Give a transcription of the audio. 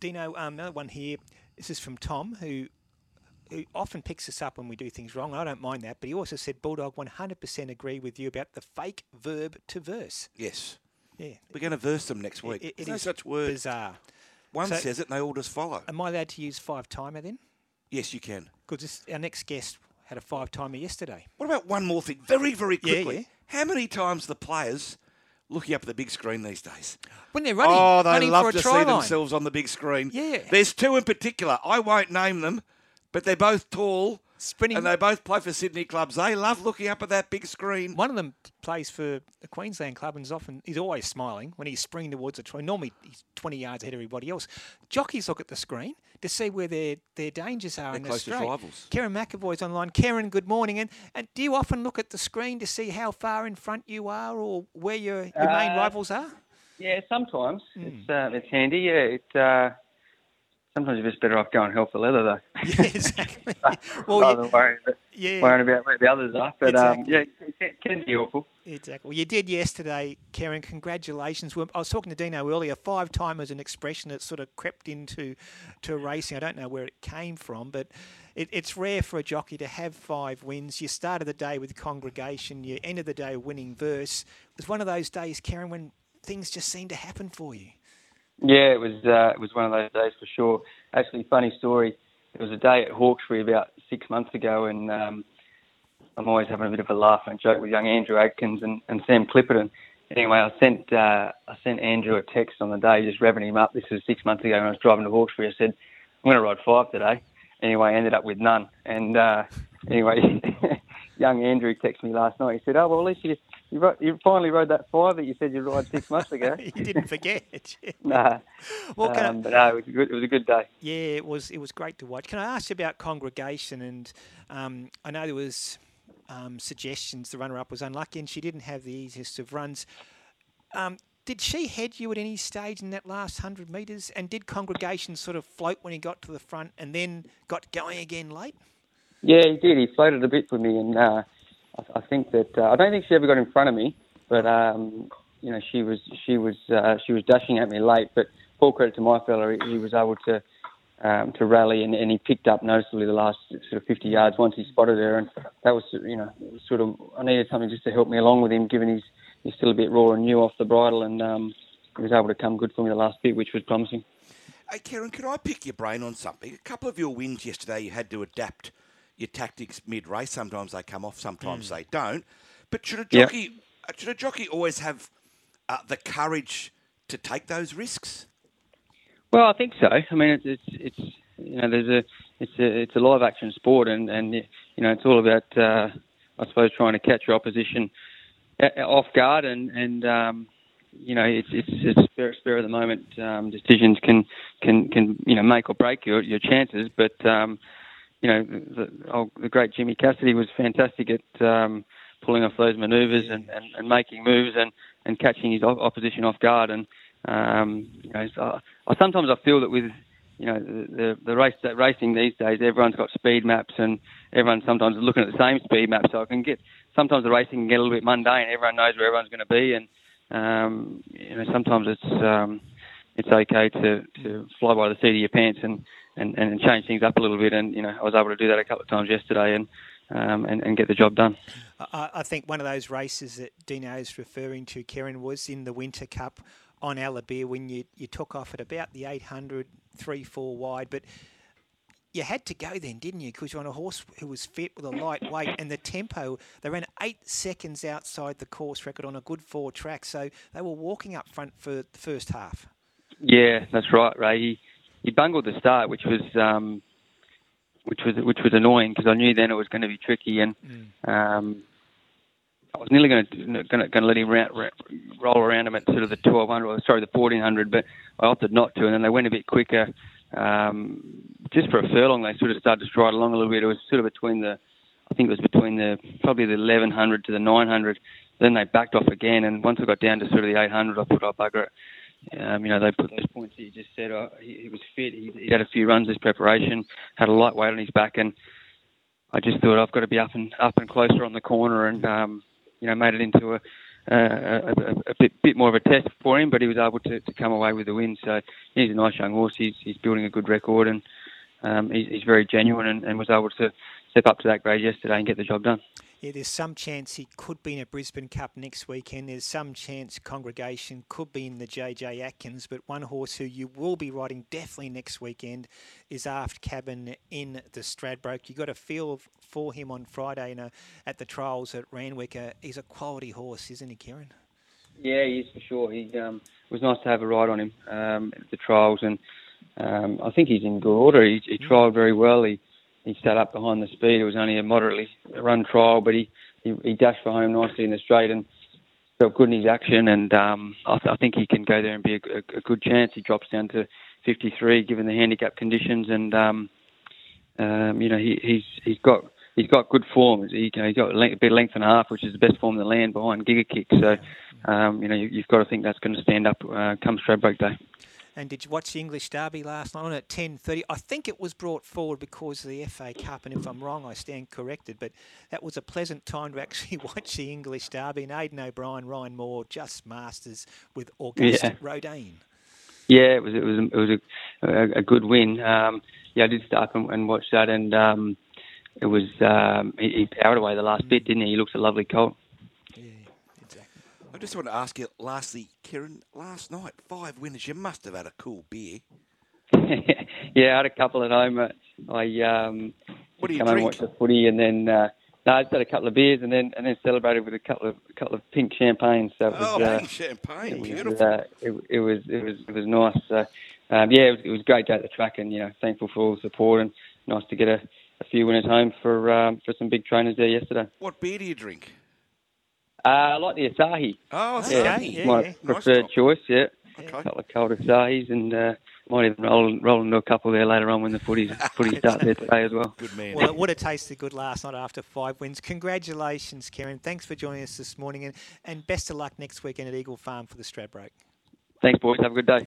Dino, um, another one here. This is from Tom, who who often picks us up when we do things wrong. I don't mind that, but he also said, Bulldog, 100% agree with you about the fake verb to verse. Yes. Yeah. We're going to verse them next week. It, it There's no is such word. Bizarre. One So- says it and they all just follow. Am I allowed to use five timer then? Yes, you can. Because our next guest had a five timer yesterday. What about one more thing? Very, very Yeah, quickly. yeah. How many times the players looking up at the big screen these days? When they're running, oh, they running love for a to try see line. themselves on the big screen. Yeah. There's two in particular. I won't name them, but they're both tall. Sprinting. And they both play for Sydney clubs. They love looking up at that big screen. One of them plays for the Queensland club and is often he's always smiling when he's springing towards a try. Normally he's 20 yards ahead of everybody else. Jockeys look at the screen to see where their, their dangers are Their in the closest straight. rivals. Kerrin McEvoy's online. Kerrin, good morning. And, and do you often look at the screen to see how far in front you are or where your, your main Uh, rivals are? Yeah, sometimes Hmm. it's uh, it's handy. Yeah, it. Uh, sometimes you're just better off going hell for leather though. Yeah, exactly. well, rather than worrying, yeah. worrying about where the others are. But um, Exactly. yeah, it can, can be helpful. Exactly. Well, you did yesterday, Kerrin. Congratulations. I was talking to Dino earlier. Five time is an expression that sort of crept into to racing. I don't know where it came from, but it, it's rare for a jockey to have five wins. You started the day with Congregation. You ended the day winning verse. It was one of those days, Kerrin, when things just seemed to happen for you. Yeah, it was uh, it was one of those days for sure. Actually, funny story. It was a day at Hawkesbury about six months ago, and um, I'm always having a bit of a laugh and joke with young Andrew Adkins and, and Sam Clipperton. Anyway, I sent uh, I sent Andrew a text on the day, just revving him up. This was six months ago when I was driving to Hawkesbury. I said, "I'm going to ride five today." Anyway, I ended up with none. And uh, anyway, young Andrew texted me last night. He said, "Oh well, at least you you, you finally rode that five that you said you'd ride six months ago." you didn't forget. nah. Well, can I- um, but no, it was a good. It was a good day. Yeah, it was. It was great to watch. Can I ask you about Congregation? And um, I know there was um, suggestions. The runner-up was unlucky, and she didn't have the easiest of runs. Um, did she head you at any stage in that last hundred metres? And did Congregation sort of float when he got to the front, and then got going again late? Yeah, he did. He floated a bit for me, and uh, I, think that uh, I don't think she ever got in front of me, but um, you know she was she was uh, she was dashing at me late. But full credit to my fella, he, he was able to um, to rally, and, and he picked up noticeably the last sort of 50 yards once he spotted her, and that was you know sort of I needed something just to help me along with him, given he's he's still a bit raw and new off the bridle, and um, he was able to come good for me the last bit, which was promising. Hey, Kerrin, can I pick your brain on something? A couple of your wins yesterday, you had to adapt your tactics mid-race. Sometimes they come off, sometimes they don't. But should a jockey uh, should a jockey always have uh, the courage to take those risks? Well, I think so. I mean, it's it's, it's you know, there's a it's a it's a live action sport, and and you know, it's all about uh, I suppose trying to catch your opposition off guard, and and um, you know, it's it's it's spare, spare of the moment. Um, decisions can can can you know make or break your your chances, but um, you know, the, oh, the great Jimmy Cassidy was fantastic at um, pulling off those manoeuvres and, and, and making moves and, and catching his opposition off guard. And um, you know, so I, sometimes I feel that with you know the the, race that racing these days, everyone's got speed maps and everyone's sometimes looking at the same speed map. So I can get sometimes the racing can get a little bit mundane. Everyone knows where everyone's going to be, and um, you know sometimes it's um, it's okay to, to fly by the seat of your pants and, and, and change things up a little bit. And you know I was able to do that a couple of times yesterday and um, and, and get the job done. I, I think one of those races that Dino is referring to, Kerrin, was in the Winter Cup on Alabir when you, you took off at about the 800, 3 4 wide. But you had to go then, didn't you? Because you're on a horse who was fit with a light weight and the tempo. They ran eight seconds outside the course record on a good four track. So they were walking up front for the first half. Yeah, that's right, Ray. He, he bungled the start, which was um, which was which was annoying because I knew then it was going to be tricky, and um, I was nearly going to going to, let him ra- roll around him at sort of the 1200, or sorry, the 1400, but I opted not to, and then they went a bit quicker. Um, just for a furlong, they sort of started to stride along a little bit. It was sort of between the, I think it was between the probably the 1100 to the 900. Then they backed off again, and once I got down to sort of the 800, I put up bugger it. Um, you know, they put those points that you just said. Uh, he, he was fit. He, he had a few runs this preparation, had a light weight on his back, and I just thought I've got to be up and up and closer on the corner, and um, you know, made it into a, a, a, bit, bit more of a test for him, but he was able to, to come away with the win. So he's a nice young horse. He's, he's building a good record and um, he's, he's, very genuine and, and was able to step up to that grade yesterday and get the job done. Yeah, there's some chance he could be in a Brisbane Cup next weekend. There's some chance Congregation could be in the JJ Atkins, but one horse who you will be riding definitely next weekend is Aft Cabin in the Stradbroke. You got a feel for him on Friday you at the trials at Randwick. Uh, he's a quality horse, isn't he, Kieran? Yeah, he is for sure. He um, it was nice to have a ride on him um, at the trials, and um, I think he's in good order. He, he trialled very well. He he sat up behind the speed. It was only a moderately run trial, but he, he, he dashed for home nicely in the straight and felt good in his action. And um, I, th- I think he can go there and be a, a, good chance. He drops down to 53 given the handicap conditions, and um, um, you know he, he's he's got he's got good form. He, has got a bit of length and a half, which is the best form in the land behind Giga Kick. So um, you know you, have got to think that's going to stand up uh, come Stradbroke Day. And did you watch the English Derby last night on at 10.30? I think it was brought forward because of the FA Cup, and if I'm wrong, I stand corrected. But that was a pleasant time to actually watch the English Derby. And Aidan O'Brien, Ryan Moore, just masters with August yeah. Rodin. Yeah, it was it was it was a, a, a good win. Um, yeah, I did start and, and watch that, and um, it was um, he, he powered away the last bit, didn't he? He looks a lovely colt. I just want to ask you, lastly, Kieran, last night, five winners. You must have had a cool beer. yeah, I had a couple at home. I um, what do you come drink? and watch the footy, and then uh, no, I just had a couple of beers, and then and then celebrated with a couple of a couple of pink champagne. So it was, oh, uh, pink champagne, it beautiful. Was, uh, it, it, was it was it was nice. So um, yeah, it was, it was great day at the track, and you know, thankful for all the support, and nice to get a, a few winners home for um, for some big trainers there yesterday. What beer do you drink? Uh, I like the Asahi. Oh, Asahi. Yeah, my yeah. preferred nice choice, yeah. Okay. A couple of cold Asahis and uh, might even roll, roll into a couple there later on when the footy, footy starts there today as well. Good man. Well, it would have tasted good last night after five wins. Congratulations, Kieran. Thanks for joining us this morning and, and best of luck next weekend at Eagle Farm for the Stradbroke. Thanks, boys. Have a good day.